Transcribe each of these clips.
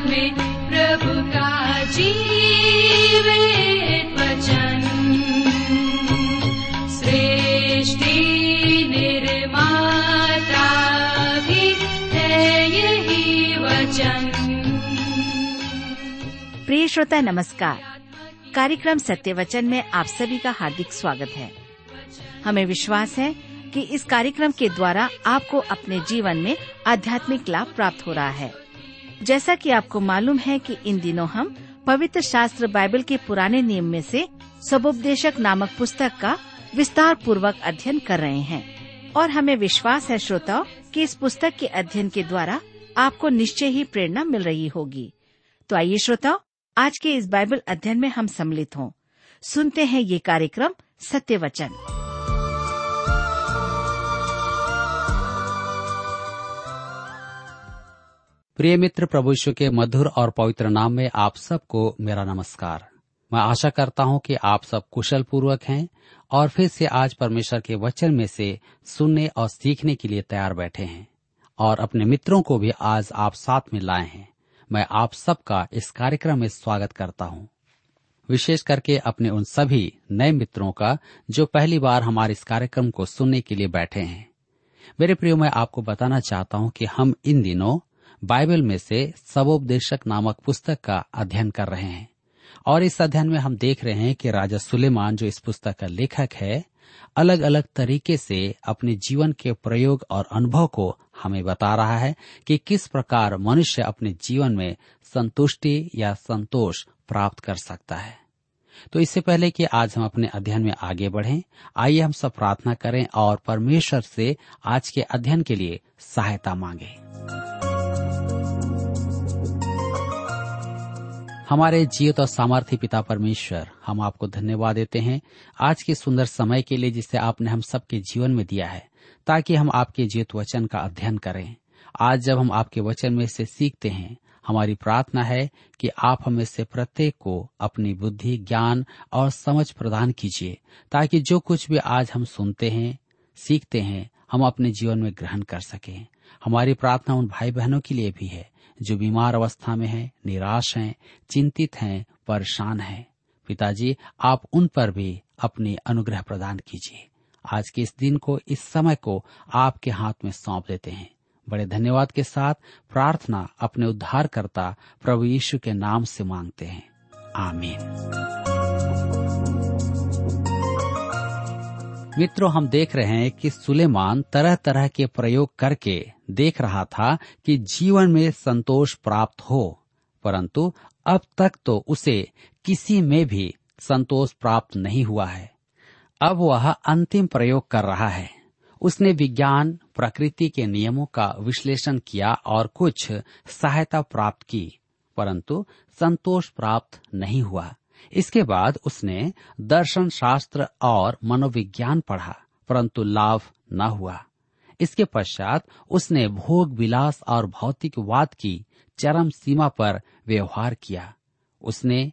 में प्रभु का प्रिय श्रोता, नमस्कार। कार्यक्रम सत्य वचन में आप सभी का हार्दिक स्वागत है। हमें विश्वास है कि इस कार्यक्रम के द्वारा आपको अपने जीवन में आध्यात्मिक लाभ प्राप्त हो रहा है। जैसा कि आपको मालूम है कि इन दिनों हम पवित्र शास्त्र बाइबल के पुराने नियम में से सबोपदेशक नामक पुस्तक का विस्तार पूर्वक अध्ययन कर रहे हैं। और हमें विश्वास है, श्रोताओ, कि इस पुस्तक के अध्ययन के द्वारा आपको निश्चय ही प्रेरणा मिल रही होगी। तो आइए, श्रोताओ, आज के इस बाइबल अध्ययन में हम सम्मिलित हों। सुनते हैं ये कार्यक्रम सत्य वचन। प्रिय मित्र, प्रभु यीशु के मधुर और पवित्र नाम में आप सबको मेरा नमस्कार। मैं आशा करता हूँ कि आप सब कुशल पूर्वक हैं और फिर से आज परमेश्वर के वचन में से सुनने और सीखने के लिए तैयार बैठे हैं और अपने मित्रों को भी आज आप साथ में लाए हैं। मैं आप सबका इस कार्यक्रम में स्वागत करता हूँ। विशेष करके अपने उन सभी नए मित्रों का जो पहली बार हमारे इस कार्यक्रम को सुनने के लिए बैठे हैं। मेरे प्रियो, मैं आपको बताना चाहता हूँ कि हम इन दिनों बाइबल में से सबोपदेशक नामक पुस्तक का अध्ययन कर रहे हैं और इस अध्ययन में हम देख रहे हैं कि राजा सुलेमान, जो इस पुस्तक का लेखक है अलग अलग तरीके से अपने जीवन के प्रयोग और अनुभव को हमें बता रहा है कि किस प्रकार मनुष्य अपने जीवन में संतुष्टि या संतोष प्राप्त कर सकता है तो इससे पहले कि आज हम अपने अध्ययन में आगे बढ़ें, आइए हम सब प्रार्थना करें और परमेश्वर से आज के अध्ययन के लिए सहायता मांगें। हमारे जीवित और सामर्थ्य पिता परमेश्वर, हम आपको धन्यवाद देते हैं। आज के सुंदर समय के लिए जिसे आपने हम सबके जीवन में दिया है, ताकि हम आपके जीवित वचन का अध्ययन करें। आज जब हम आपके वचन में से सीखते हैं, हमारी प्रार्थना है कि आप हमें से प्रत्येक को अपनी बुद्धि, ज्ञान और समझ प्रदान कीजिए, ताकि जो कुछ भी आज हम सुनते हैं, सीखते हैं, हम अपने जीवन में ग्रहण कर सकें। हमारी प्रार्थना उन भाई बहनों के लिए भी है। जो बीमार अवस्था में हैं, निराश हैं, चिंतित हैं, परेशान हैं। पिताजी आप उन पर भी अपने अनुग्रह प्रदान कीजिए। आज के इस दिन को इस समय को आपके हाथ में सौंप देते हैं। बड़े धन्यवाद के साथ प्रार्थना अपने उद्धारकर्ता प्रभु यीशु के नाम से मांगते हैं। आमीन। मित्रों, हम देख रहे हैं कि सुलेमान तरह तरह के प्रयोग करके देख रहा था कि जीवन में संतोष प्राप्त हो, परंतु अब तक तो उसे किसी में भी संतोष प्राप्त नहीं हुआ है। अब वह अंतिम प्रयोग कर रहा है। उसने विज्ञान, प्रकृति के नियमों का विश्लेषण किया और कुछ सहायता प्राप्त की, परंतु संतोष प्राप्त नहीं हुआ। इसके बाद उसने दर्शन शास्त्र और मनोविज्ञान पढ़ा, परंतु लाभ न हुआ। इसके पश्चात उसने भोग विलास और भौतिकवाद की चरम सीमा पर व्यवहार किया। उसने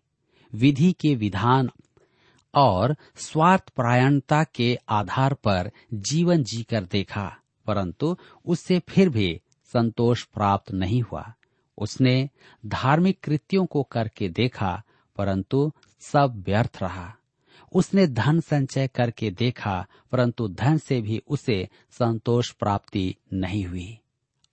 विधि के विधान और स्वार्थ परायणता के आधार पर जीवन जीकर देखा, परंतु उससे फिर भी संतोष प्राप्त नहीं हुआ। उसने धार्मिक कृत्यों को करके देखा परंतु सब व्यर्थ रहा। उसने धन संचय करके देखा, परंतु धन से भी उसे संतोष प्राप्ति नहीं हुई।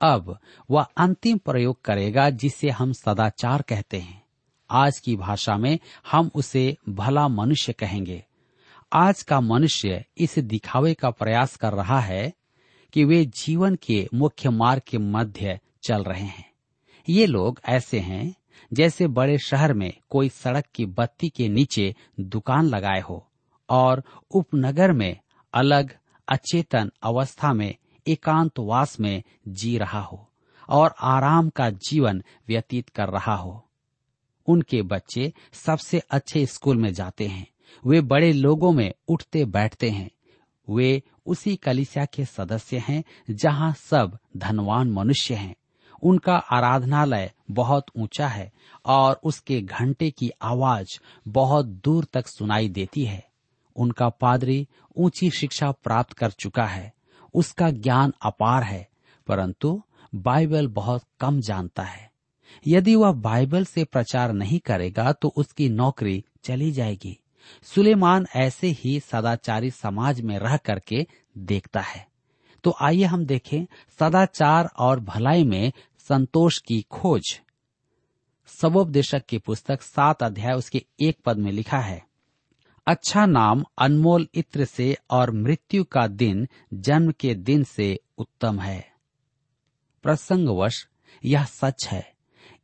अब वह अंतिम प्रयोग करेगा जिसे हम सदाचार कहते हैं। आज की भाषा में हम उसे भला मनुष्य कहेंगे। आज का मनुष्य इस दिखावे का प्रयास कर रहा है कि वे जीवन के मुख्य मार्ग के मध्य चल रहे हैं। ये लोग ऐसे हैं जैसे बड़े शहर में कोई सड़क की बत्ती के नीचे दुकान लगाए हो, और उपनगर में अलग, अचेतन अवस्था में एकांतवास में जी रहा हो, और आराम का जीवन व्यतीत कर रहा हो। उनके बच्चे सबसे अच्छे स्कूल में जाते हैं। वे बड़े लोगों में उठते बैठते हैं। वे उसी कलिसिया के सदस्य हैं जहाँ सब धनवान मनुष्य हैं। उनका आराधनालय बहुत ऊँचा है और उसके घंटे की आवाज़ बहुत दूर तक सुनाई देती है। उनका पादरी ऊँची शिक्षा प्राप्त कर चुका है। उसका ज्ञान अपार है, परंतु बाइबल बहुत कम जानता है। यदि वह बाइबल से प्रचार नहीं करेगा तो उसकी नौकरी चली जाएगी। सुलेमान ऐसे ही सदाचारी समाज में रह करके देखता है। तो आइए हम देखें, सदाचार और भलाई में संतोष की खोज। सबोपदेशक की पुस्तक सात अध्याय उसके एक पद में लिखा है अच्छा नाम अनमोल इत्र से और मृत्यु का दिन जन्म के दिन से उत्तम है। प्रसंगवश, यह सच है,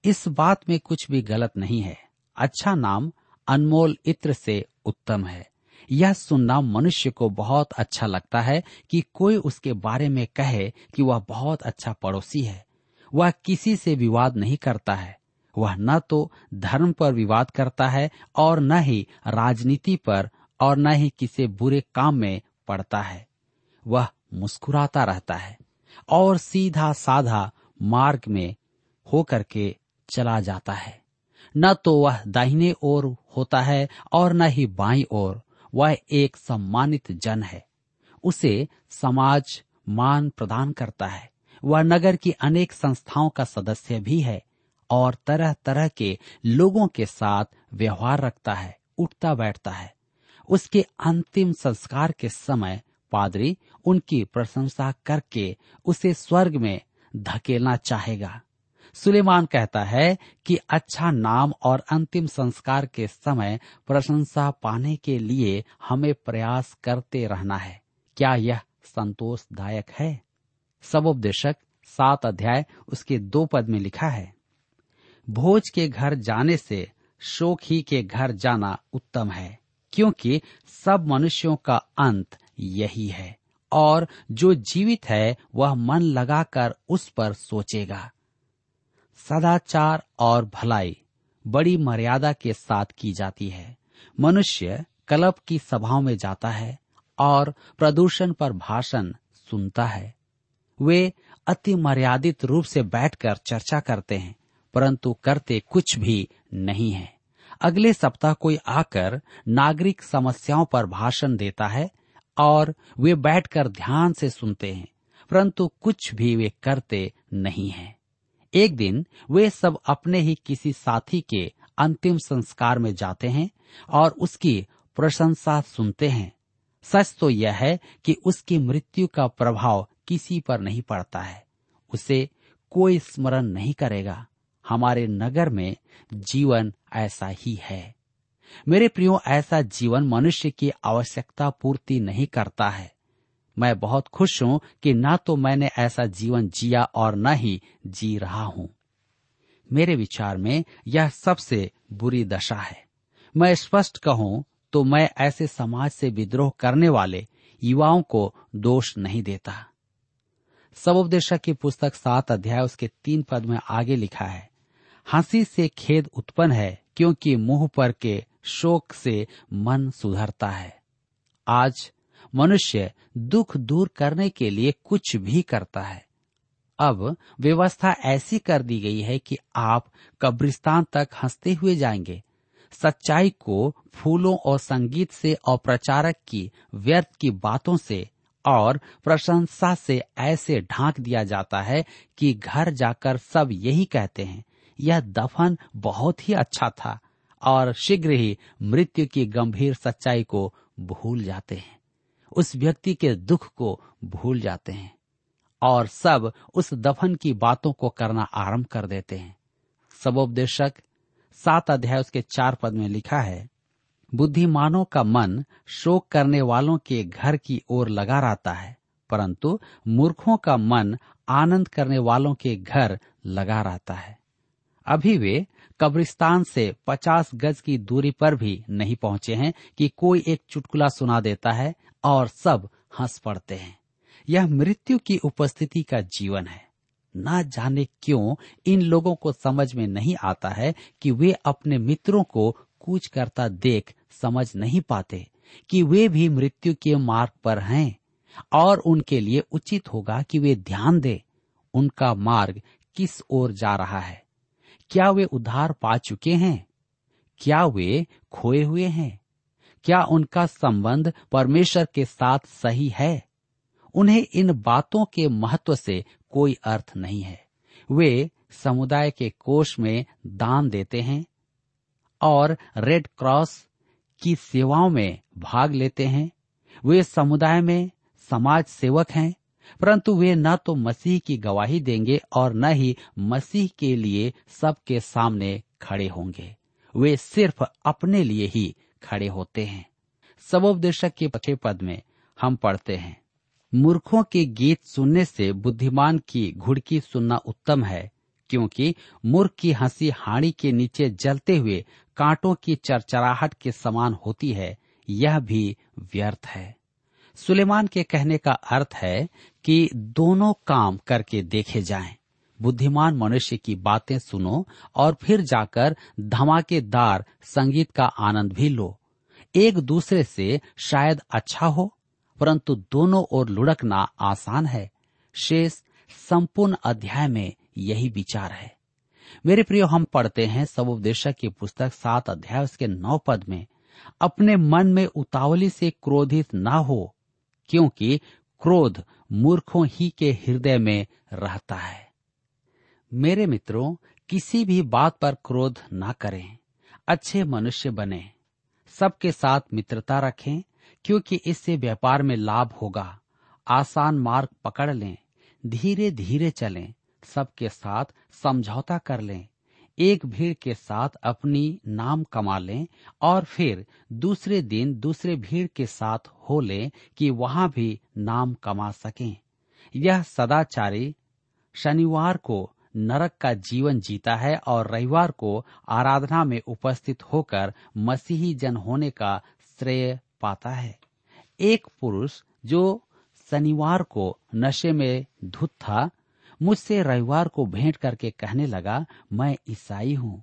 इस बात में कुछ भी गलत नहीं है। अच्छा नाम अनमोल इत्र से उत्तम है। यह सुनना मनुष्य को बहुत अच्छा लगता है कि कोई उसके बारे में कहे कि वह बहुत अच्छा पड़ोसी है। वह किसी से विवाद नहीं करता है। वह न तो धर्म पर विवाद करता है और न ही राजनीति पर और न ही किसी बुरे काम में पड़ता है। वह मुस्कुराता रहता है और सीधा साधा मार्ग में होकर के चला जाता है। न तो वह दाहिने ओर होता है और न ही बाई ओर। वह एक सम्मानित जन है। उसे समाज मान प्रदान करता है। वह नगर की अनेक संस्थाओं का सदस्य भी है और तरह तरह के लोगों के साथ व्यवहार रखता है, उठता बैठता है। उसके अंतिम संस्कार के समय पादरी उनकी प्रशंसा करके उसे स्वर्ग में धकेलना चाहेगा। सुलेमान कहता है कि अच्छा नाम और अंतिम संस्कार के समय प्रशंसा पाने के लिए हमें प्रयास करते रहना है। क्या यह संतोषदायक है? सबोपदेशक सात अध्याय, उसके दो पद में लिखा है, भोज के घर जाने से शोक ही के घर जाना उत्तम है, क्योंकि सब मनुष्यों का अंत यही है, और जो जीवित है वह मन लगाकर उस पर सोचेगा। सदाचार और भलाई बड़ी मर्यादा के साथ की जाती है। मनुष्य क्लब की सभाओं में जाता है और प्रदूषण पर भाषण सुनता है। वे अति मर्यादित रूप से बैठकर चर्चा करते हैं, परंतु करते कुछ भी नहीं है। अगले सप्ताह कोई आकर नागरिक समस्याओं पर भाषण देता है और वे बैठकर ध्यान से सुनते हैं, परंतु कुछ भी वे करते नहीं हैं। एक दिन वे सब अपने ही किसी साथी के अंतिम संस्कार में जाते हैं और उसकी प्रशंसा सुनते हैं। सच तो यह है कि उसकी मृत्यु का प्रभाव किसी पर नहीं पड़ता है। उसे कोई स्मरण नहीं करेगा। हमारे नगर में जीवन ऐसा ही है। मेरे प्रियो, ऐसा जीवन मनुष्य की आवश्यकता पूर्ति नहीं करता है। मैं बहुत खुश हूँ कि ना तो मैंने ऐसा जीवन जिया और न ही जी रहा हूँ। मेरे विचार में यह सबसे बुरी दशा है। मैं स्पष्ट कहूँ तो मैं ऐसे समाज से विद्रोह करने वाले युवाओं को दोष नहीं देता। सबोपदेशक की पुस्तक सात अध्याय, उसके तीन पद में आगे लिखा है, हँसी से खेद उत्पन्न है, क्योंकि मुँह पर के शोक से मन सुधरता है। आज मनुष्य दुख दूर करने के लिए कुछ भी करता है। अब व्यवस्था ऐसी कर दी गई है कि आप कब्रिस्तान तक हँसते हुए जाएँगे। सच्चाई को फूलों और संगीत से और प्रचारक की व्यर्थ की बातों से और प्रशंसा से ऐसे ढांक दिया जाता है कि घर जाकर सब यही कहते हैं, यह दफन बहुत ही अच्छा था और शीघ्र ही मृत्यु की गंभीर सच्चाई को भूल जाते हैं, उस व्यक्ति के दुख को भूल जाते हैं और सब उस दफन की बातों को करना आरंभ कर देते हैं। सबोपदेशक सात अध्याय उसके चार पद में लिखा है बुद्धिमानों का मन शोक करने वालों के घर की ओर लगा रहता है, परंतु मूर्खों का मन आनंद करने वालों के घर लगा रहता है। अभी वे कब्रिस्तान से पचास गज की दूरी पर भी नहीं पहुँचे हैं कि कोई एक चुटकुला सुना देता है और सब हंस पड़ते हैं। यह मृत्यु की उपस्थिति का जीवन है। ना जाने क्यों इन लोगों को समझ में नहीं आता है कि वे अपने मित्रों को कूच करता देख समझ नहीं पाते कि वे भी मृत्यु के मार्ग पर हैं और उनके लिए उचित होगा कि वे ध्यान दें, उनका मार्ग किस ओर जा रहा है। क्या वे उधार पा चुके हैं? क्या वे खोए हुए हैं? क्या उनका संबंध परमेश्वर के साथ सही है? उन्हें इन बातों के महत्व से कोई अर्थ नहीं है। वे समुदाय के कोष में दान देते हैं और रेड क्रॉस की सेवाओं में भाग लेते हैं। वे समुदाय में समाज सेवक हैं, परंतु वे न तो मसीह की गवाही देंगे और न ही मसीह के लिए सबके सामने खड़े होंगे। वे सिर्फ़ अपने लिए ही खड़े होते हैं। सबोपदेशक के पक्षे पद में हम पढ़ते हैं। मूर्खों के गीत सुनने से बुद्धिमान की घुड़की सुनना उत्तम है, क्योंकि मूर्ख की हँसी हाड़ी के नीचे जलते हुए कांटों की चरचराहट के समान होती है, यह भी व्यर्थ है। सुलेमान के कहने का अर्थ है कि दोनों काम करके देखे जाएँ। बुद्धिमान मनुष्य की बातें सुनो और फिर जाकर धमाकेदार संगीत का आनंद भी लो। एक दूसरे से शायद अच्छा हो, परंतु दोनों ओर लुढ़कना आसान है। शेष संपूर्ण अध्याय में यही विचार है। मेरे प्रियो, हम पढ़ते हैं सब उपदेशक की पुस्तक सात अध्याय, उसके नौ पद में, अपने मन में उतावली से क्रोधित न हो, क्योंकि क्रोध मूर्खों ही के हृदय में रहता है। मेरे मित्रों, किसी भी बात पर क्रोध न करें, अच्छे मनुष्य बने, सबके साथ मित्रता रखें, क्योंकि इससे व्यापार में लाभ होगा, आसान मार्ग पकड़ लें धीरे धीरे चलें सबके साथ समझौता कर लें। एक भीड़ के साथ अपनी नाम कमा लें और फिर दूसरे दिन दूसरे भीड़ के साथ हो लें कि वहाँ भी नाम कमा सकें। यह सदाचारी शनिवार को नरक का जीवन जीता है और रविवार को आराधना में उपस्थित होकर मसीही जन होने का श्रेय पाता है। एक पुरुष जो शनिवार को नशे में धुत था मुझसे रविवार को भेंट करके कहने लगा, मैं ईसाई हूँ।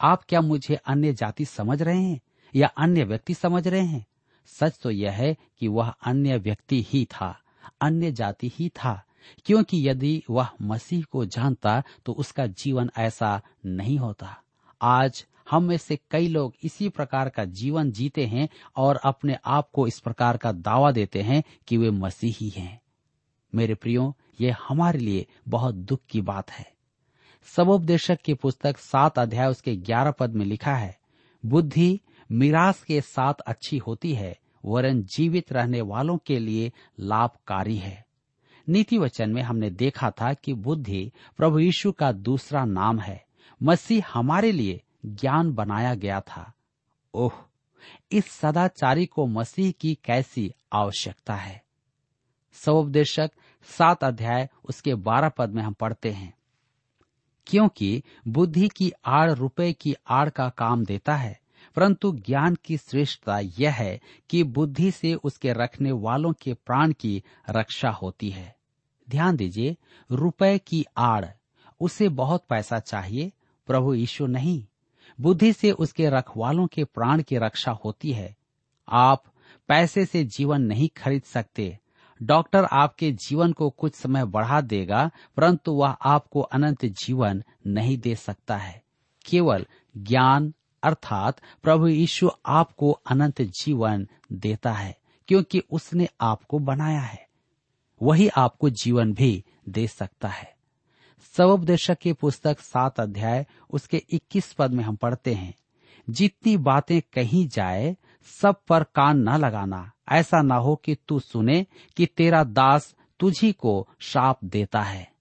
आप क्या मुझे अन्य जाति समझ रहे हैं या अन्य व्यक्ति समझ रहे हैं? सच तो यह है कि वह अन्य व्यक्ति ही था, अन्य जाति ही था, क्योंकि यदि वह मसीह को जानता तो उसका जीवन ऐसा नहीं होता। आज हम में से कई लोग इसी प्रकार का जीवन जीते हैं और अपने आप को इस प्रकार का दावा देते हैं कि वे मसीही हैं। मेरे प्रियो ये हमारे लिए बहुत दुख की बात है। सबोपदेशक की पुस्तक सात अध्याय उसके ग्यारह पद में लिखा है, बुद्धि मिरास के साथ अच्छी होती है, वरन जीवित रहने वालों के लिए लाभकारी है। नीति वचन में हमने देखा था कि बुद्धि प्रभु यीशु का दूसरा नाम है, मसीह हमारे लिए ज्ञान बनाया गया था। ओह, इस सदाचारी को मसीह की कैसी आवश्यकता है? सवोपदेशक सात अध्याय, उसके बारह पद में हम पढ़ते हैं। क्योंकि बुद्धि की आड़ रुपए की आड़ का काम देता है, परंतु ज्ञान की श्रेष्ठता यह है कि बुद्धि से उसके रखने वालों के प्राण की रक्षा होती है। ध्यान दीजिए, रुपए की आड़, उसे बहुत पैसा चाहिए, प्रभु यीशु नहीं। बुद्धि से उसके रखवालों के प्राण की रक्षा होती है। आप पैसे से जीवन नहीं खरीद सकते डॉक्टर आपके जीवन को कुछ समय बढ़ा देगा, परंतु वह आपको अनंत जीवन नहीं दे सकता है। केवल ज्ञान, अर्थात प्रभु यीशु आपको अनंत जीवन देता है, क्योंकि उसने आपको बनाया है। वही आपको जीवन भी दे सकता है। सबोपदेशक की पुस्तक सात अध्याय, उसके इक्कीस पद में हम पढ़ते हैं, जितनी बातें कही जाए सब पर कान न लगाना। ऐसा न हो कि तू सुने कि तेरा दास तुझी को शाप देता है।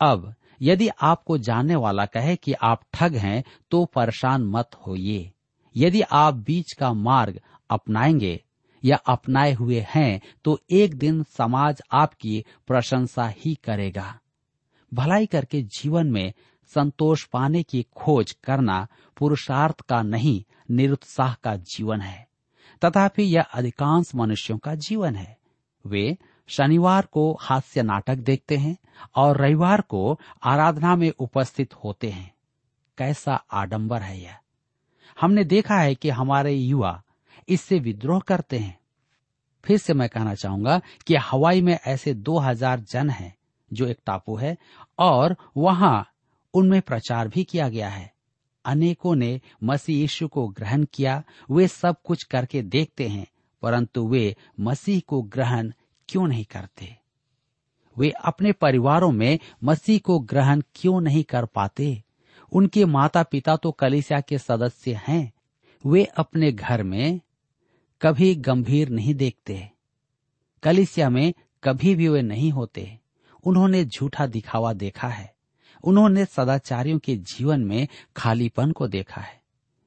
अब, यदि आपको जानने वाला कहे कि आप ठग हैं तो परेशान मत होइए। यदि आप बीच का मार्ग अपनाएँगे या अपनाए हुए हैं तो एक दिन समाज आपकी प्रशंसा ही करेगा। भलाई करके जीवन में संतोष पाने की खोज करना पुरुषार्थ का नहीं, निरुत्साह का जीवन है। तथापि यह अधिकांश मनुष्यों का जीवन है। वे शनिवार को हास्य नाटक देखते हैं और रविवार को आराधना में उपस्थित होते हैं। कैसा आडंबर है यह। हमने देखा है कि हमारे युवा इससे विद्रोह करते हैं। फिर से मैं कहना चाहूँगा कि हवाई में ऐसे दो हज़ार जन हैं जो एक टापू है और वहाँ उनमें प्रचार भी किया गया है। अनेकों ने मसीह यीशु को ग्रहण किया, वे सब कुछ करके देखते हैं, परंतु वे मसीह को ग्रहण क्यों नहीं करते? वे अपने परिवारों में मसीह को ग्रहण क्यों नहीं कर पाते? उनके माता पिता तो कलिसिया के सदस्य हैं, वे अपने घर में कभी गंभीर नहीं देखते। कलिसिया में कभी भी वे नहीं होते। उन्होंने झूठा दिखावा देखा है। उन्होंने सदाचारियों के जीवन में खालीपन को देखा है।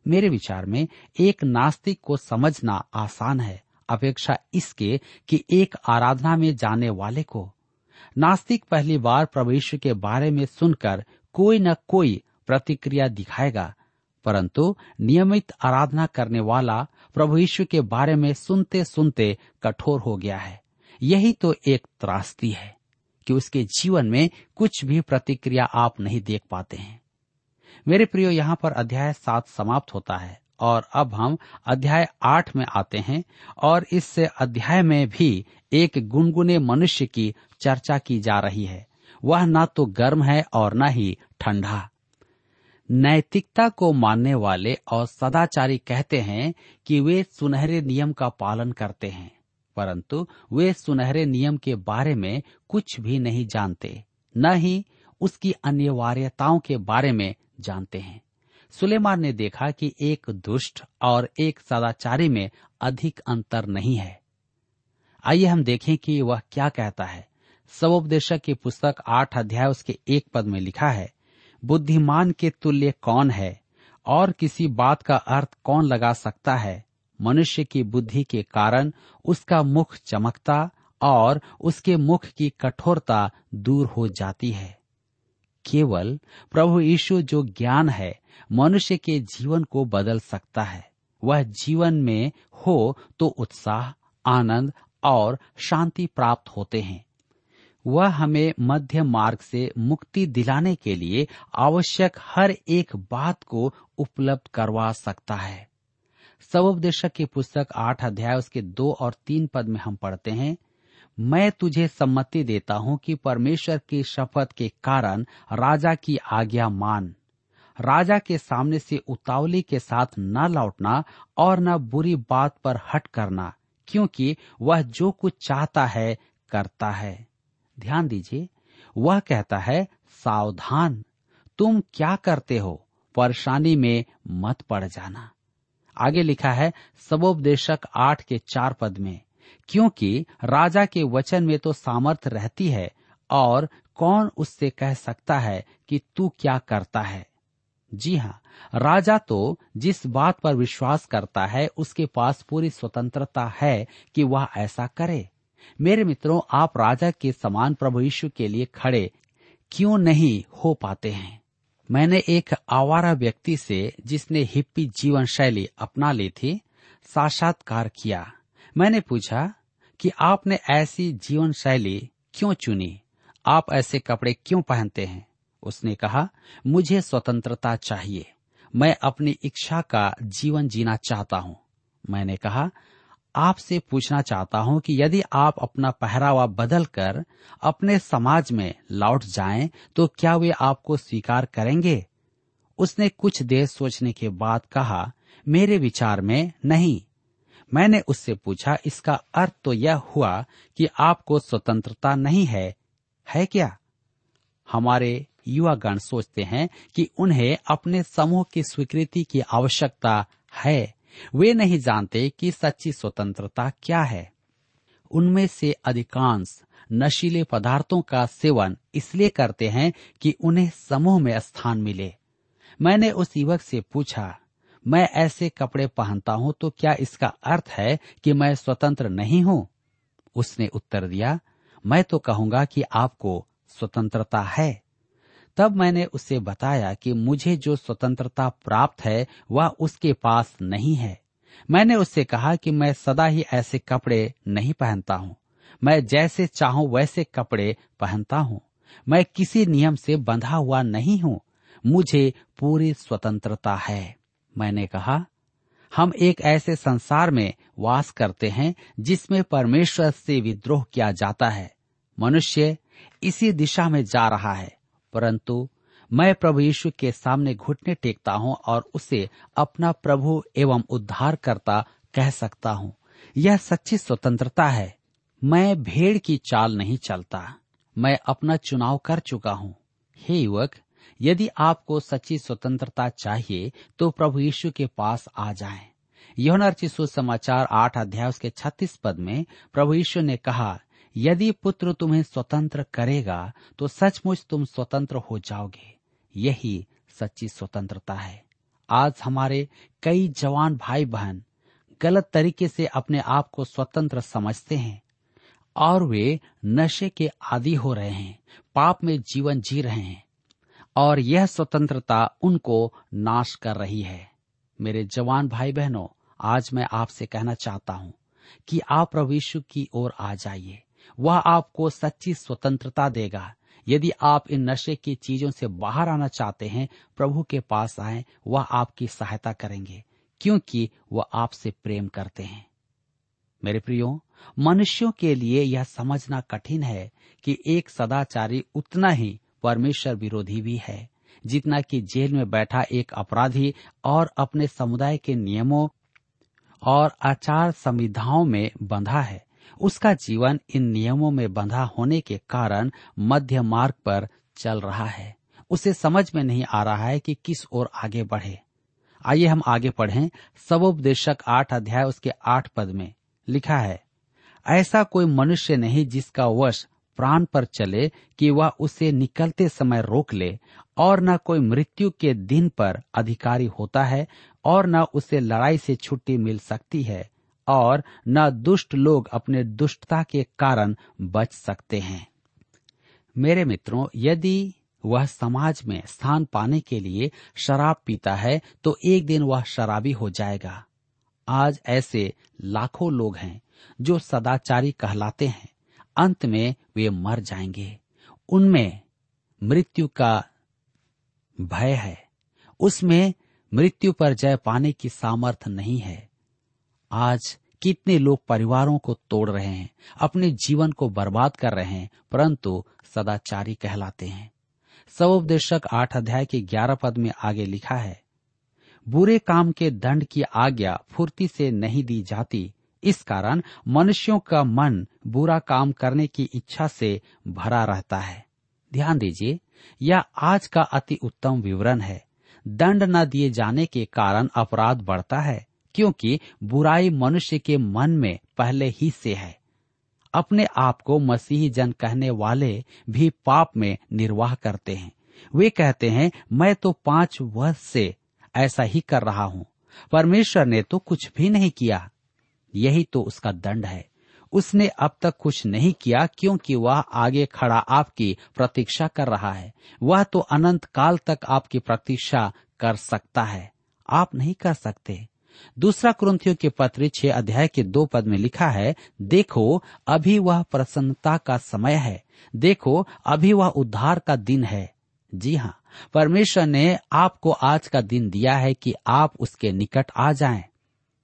मेरे विचार में एक नास्तिक को समझना आसान है, अपेक्षा इसके कि एक आराधना में जाने वाले को। नास्तिक पहली बार प्रभु के बारे में सुनकर कोई न कोई प्रतिक्रिया दिखाएगा, परंतु नियमित आराधना करने वाला प्रभु यीशु के बारे में सुनते सुनते कठोर हो गया है। यही तो एक त्रास्ती है। कि उसके जीवन में कुछ भी प्रतिक्रिया आप नहीं देख पाते हैं। मेरे प्रियो, यहाँ पर अध्याय सात समाप्त होता है और अब हम अध्याय आठ में आते हैं और इस अध्याय में भी एक गुनगुने मनुष्य की चर्चा की जा रही है। वह ना तो गर्म है और न ही ठंडा। नैतिकता को मानने वाले और सदाचारी कहते हैं कि वे सुनहरे नियम का पालन करते हैं। परंतु वे सुनहरे नियम के बारे में कुछ भी नहीं जानते, न ही उसकी अनिवार्यताओं के बारे में जानते हैं। सुलेमान ने देखा कि एक दुष्ट और एक सदाचारी में अधिक अंतर नहीं है। आइए हम देखें कि वह क्या कहता है। सबोपदेशक की पुस्तक आठ अध्याय उसके एक पद में लिखा है, बुद्धिमान के तुल्य कौन है और किसी बात का अर्थ कौन लगा सकता है? मनुष्य की बुद्धि के कारण उसका मुख चमकता और उसके मुख की कठोरता दूर हो जाती है। केवल प्रभु यीशु जो ज्ञान है, मनुष्य के जीवन को बदल सकता है। वह जीवन में हो तो उत्साह, आनंद और शांति प्राप्त होते हैं। वह हमें मध्य मार्ग से मुक्ति दिलाने के लिए आवश्यक हर एक बात को उपलब्ध करवा सकता है। सबोपदेशक की पुस्तक आठ अध्याय, उसके दो और तीन पद में हम पढ़ते हैं, मैं तुझे सम्मति देता हूँ कि परमेश्वर की शपथ के कारण राजा की आज्ञा मान। राजा के सामने से उतावली के साथ न लौटना और न बुरी बात पर हट करना, क्योंकि वह जो कुछ चाहता है, करता है। ध्यान दीजिए, वह कहता है, सावधान, तुम क्या करते हो, परेशानी में मत पड़ जाना। आगे लिखा है, सबोपदेशक आठ के चार पद में, क्योंकि राजा के वचन में तो सामर्थ रहती है, और कौन उससे कह सकता है कि तू क्या करता है? जी हाँ राजा तो जिस बात पर विश्वास करता है, उसके पास पूरी स्वतंत्रता है कि वह ऐसा करे। मेरे मित्रों, आप राजा के समान प्रभु यीशु के लिए खड़े क्यों नहीं हो पाते हैं? मैंने एक आवारा व्यक्ति से, जिसने हिप्पी जीवन शैली अपना ली थी, साक्षात्कार किया। मैंने पूछा कि आपने ऐसी जीवन शैली क्यों चुनी? आप ऐसे कपड़े क्यों पहनते हैं? उसने कहा, मुझे स्वतंत्रता चाहिए। मैं अपनी इच्छा का जीवन जीना चाहता हूँ। मैंने कहा आपसे पूछना चाहता हूँ कि यदि आप अपना पहरावा बदल कर अपने समाज में लौट जाएँ तो क्या वे आपको स्वीकार करेंगे? उसने कुछ देर सोचने के बाद कहा, मेरे विचार में नहीं। मैंने उससे पूछा, इसका अर्थ तो यह हुआ कि आपको स्वतंत्रता नहीं है है क्या? हमारे युवा गण सोचते हैं कि उन्हें अपने समूह की स्वीकृति की आवश्यकता है। वे नहीं जानते कि सच्ची स्वतंत्रता क्या है। उनमें से अधिकांश नशीले पदार्थों का सेवन इसलिए करते हैं कि उन्हें समूह में स्थान मिले। मैंने उस युवक से पूछा, मैं ऐसे कपड़े पहनता हूँ तो क्या इसका अर्थ है कि मैं स्वतंत्र नहीं हूँ? उसने उत्तर दिया, मैं तो कहूँगा कि आपको स्वतंत्रता है। तब मैंने उसे बताया कि मुझे जो स्वतंत्रता प्राप्त है, वह उसके पास नहीं है। मैंने उससे कहा कि मैं सदा ही ऐसे कपड़े नहीं पहनता हूँ। मैं जैसे चाहूँ वैसे कपड़े पहनता हूँ। मैं किसी नियम से बंधा हुआ नहीं हूँ। मुझे पूरी स्वतंत्रता है। मैंने कहा, हम एक ऐसे संसार में वास करते हैं, जिसमें परमेश्वर से विद्रोह किया जाता है। मनुष्य इसी दिशा में जा रहा है। परंतु मैं प्रभु यीशु के सामने घुटने टेकता हूँ और उसे अपना प्रभु एवं उद्धार करता कह सकता हूँ। यह सच्ची स्वतंत्रता है। मैं भेड़ की चाल नहीं चलता। मैं अपना चुनाव कर चुका हूँ। हे युवक, यदि आपको सच्ची स्वतंत्रता चाहिए तो प्रभु यीशु के पास आ जाएँ। यौन सुसमाचार आठ अध्याय उसके छत्तीस पद में प्रभु यीशु ने कहा यदि पुत्र तुम्हें स्वतंत्र करेगा तो सचमुच तुम स्वतंत्र हो जाओगे। यही सच्ची स्वतंत्रता है। आज हमारे कई जवान भाई बहन गलत तरीके से अपने आप को स्वतंत्र समझते हैं और वे नशे के आदि हो रहे हैं, पाप में जीवन जी रहे हैं और यह स्वतंत्रता उनको नाश कर रही है। मेरे जवान भाई बहनों आज मैं आपसे कहना चाहता हूँ कि आप प्रभु यीशु की ओर आ जाइए। वह आपको सच्ची स्वतंत्रता देगा। यदि आप इन नशे की चीज़ों से बाहर आना चाहते हैं, प्रभु के पास आए, वह आपकी सहायता करेंगे, क्योंकि वह आपसे प्रेम करते हैं। मेरे प्रियो, मनुष्यों के लिए यह समझना कठिन है कि एक सदाचारी उतना ही परमेश्वर विरोधी भी है, जितना कि जेल में बैठा एक अपराधी और अपने समुदाय के नियमों और आचार संविधाओं में बंधा है। उसका जीवन इन नियमों में बंधा होने के कारण मध्य मार्ग पर चल रहा है। उसे समझ में नहीं आ रहा है कि किस ओर आगे बढ़े। आइए हम आगे पढ़ें सबोपदेशक आठ अध्याय उसके आठ पद में। लिखा है, ऐसा कोई मनुष्य नहीं जिसका वश प्राण पर चले कि वह उसे निकलते समय रोक ले, और न कोई मृत्यु के दिन पर अधिकारी होता है, और न उसे लड़ाई से छुट्टी मिल सकती है। और न दुष्ट लोग अपने दुष्टता के कारण बच सकते हैं। मेरे मित्रों, यदि वह समाज में स्थान पाने के लिए शराब पीता है तो एक दिन वह शराबी हो जाएगा। आज ऐसे लाखों लोग हैं जो सदाचारी कहलाते हैं। अंत में वे मर जाएँगे। उनमें मृत्यु का भय है। उसमें मृत्यु पर जय पाने की सामर्थ्य नहीं है। आज कितने लोग परिवारों को तोड़ रहे हैं, अपने जीवन को बर्बाद कर रहे हैं, परंतु सदाचारी कहलाते हैं। सवोपदेशक आठ अध्याय के ग्यारह पद में आगे लिखा है, बुरे काम के दंड की आज्ञा फुर्ती से नहीं दी जाती। इस कारण मनुष्यों का मन बुरा काम करने की इच्छा से भरा रहता है। ध्यान दीजिए, यह आज का अति उत्तम विवरण है। दंड न दिए जाने के कारण अपराध बढ़ता है। क्योंकि बुराई मनुष्य के मन में पहले ही से है। अपने आप को मसीही जन कहने वाले भी पाप में निर्वाह करते हैं। वे कहते हैं, मैं तो पाँच वर्ष से ऐसा ही कर रहा हूँ। परमेश्वर ने तो कुछ भी नहीं किया। यही तो उसका दंड है। उसने अब तक कुछ नहीं किया क्योंकि वह आगे खड़ा आपकी प्रतीक्षा कर रहा है। वह तो अनंत काल तक आपकी प्रतीक्षा कर सकता है। आप नहीं कर सकते। दूसरा क्रंथियों के पत्र छह अध्याय के दो पद में लिखा है, देखो, अभी वह प्रसन्नता का समय है। देखो, अभी वह उद्धार का दिन है। जी हाँ परमेश्वर ने आपको आज का दिन दिया है कि आप उसके निकट आ जाएँ।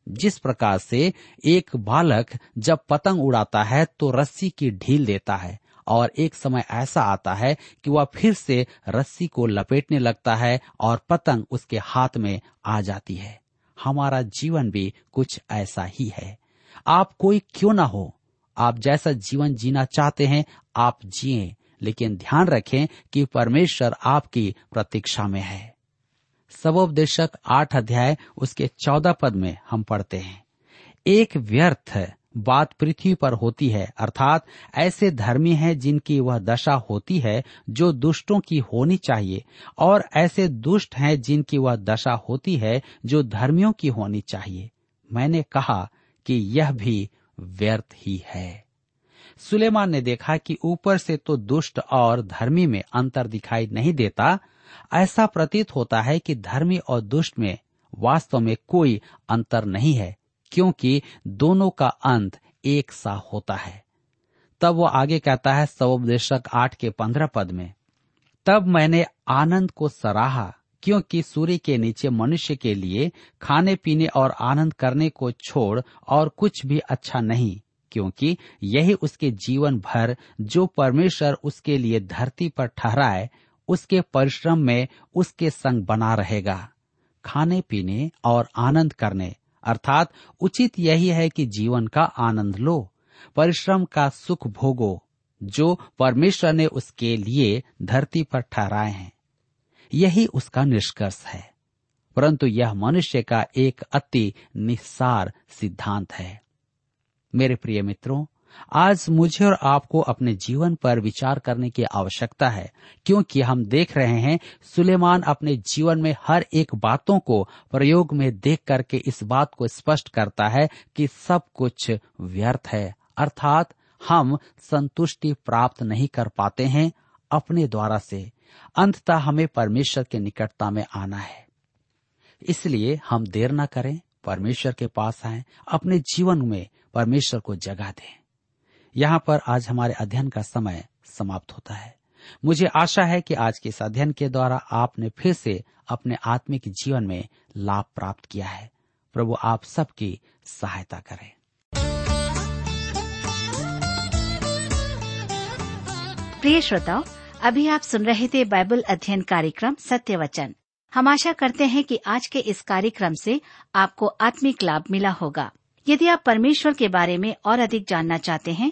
जिस प्रकार से एक बालक जब पतंग उड़ाता है तो रस्सी की ढील देता है और एक समय ऐसा आता है कि वह फिर से रस्सी को लपेटने लगता है और पतंग उसके हाथ में आ जाती है। हमारा जीवन भी कुछ ऐसा ही है। आप कोई क्यों ना हो। आप जैसा जीवन जीना चाहते हैं, आप जिए, लेकिन ध्यान रखें कि परमेश्वर आपकी प्रतीक्षा में है। सबोपदेशक आठ अध्याय, उसके चौदह पद में हम पढ़ते हैं। एक व्यर्थ बात पृथ्वी पर होती है, अर्थात ऐसे धर्मी हैं जिनकी वह दशा होती है जो दुष्टों की होनी चाहिए, और ऐसे दुष्ट हैं जिनकी वह दशा होती है जो धर्मियों की होनी चाहिए। मैंने कहा कि यह भी व्यर्थ ही है। सुलेमान ने देखा कि ऊपर से तो दुष्ट और धर्मी में अंतर दिखाई नहीं देता। ऐसा प्रतीत होता है कि धर्मी और दुष्ट में वास्तव में कोई अंतर नहीं है। क्योंकि दोनों का अंत एक सा होता है। तब वो आगे कहता है सवोपदेशक आठ के पंद्रह पद में, तब मैंने आनंद को सराहा, क्योंकि सूर्य के नीचे मनुष्य के लिए खाने, पीने और आनंद करने को छोड़ और कुछ भी अच्छा नहीं, क्योंकि यही उसके जीवन भर जो परमेश्वर उसके लिए धरती पर ठहराए, उसके परिश्रम में उसके संग बना रहेगा। खाने, पीने और आनंद करने अर्थात उचित यही है कि जीवन का आनंद लो, परिश्रम का सुख भोगो, जो परमेश्वर ने उसके लिए धरती पर ठहराए हैं। यही उसका निष्कर्ष है। परंतु यह मनुष्य का एक अति निस्सार सिद्धांत है। मेरे प्रिय मित्रों आज मुझे और आपको अपने जीवन पर विचार करने की आवश्यकता है, क्योंकि हम देख रहे हैं सुलेमान अपने जीवन में हर एक बातों को प्रयोग में देख करके इस बात को स्पष्ट करता है कि सब कुछ व्यर्थ है। अर्थात हम संतुष्टि प्राप्त नहीं कर पाते हैं अपने द्वारा से। अंततः हमें परमेश्वर के निकटता में आना है। इसलिए हम देर न करें, परमेश्वर के पास आए, अपने जीवन में परमेश्वर को जगा दें। यहाँ पर आज हमारे अध्ययन का समय समाप्त होता है। मुझे आशा है कि आज के इस अध्ययन के द्वारा आपने फिर से अपने आत्मिक जीवन में लाभ प्राप्त किया है। प्रभु, आप सबकी सहायता करें। प्रिय श्रोताओ, अभी आप सुन रहे थे बाइबल अध्ययन कार्यक्रम सत्य वचन हम आशा करते हैं कि आज के इस कार्यक्रम से आपको आत्मिक लाभ मिला होगा। यदि आप परमेश्वर के बारे में और अधिक जानना चाहते हैं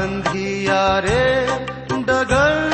अंधियारे डगर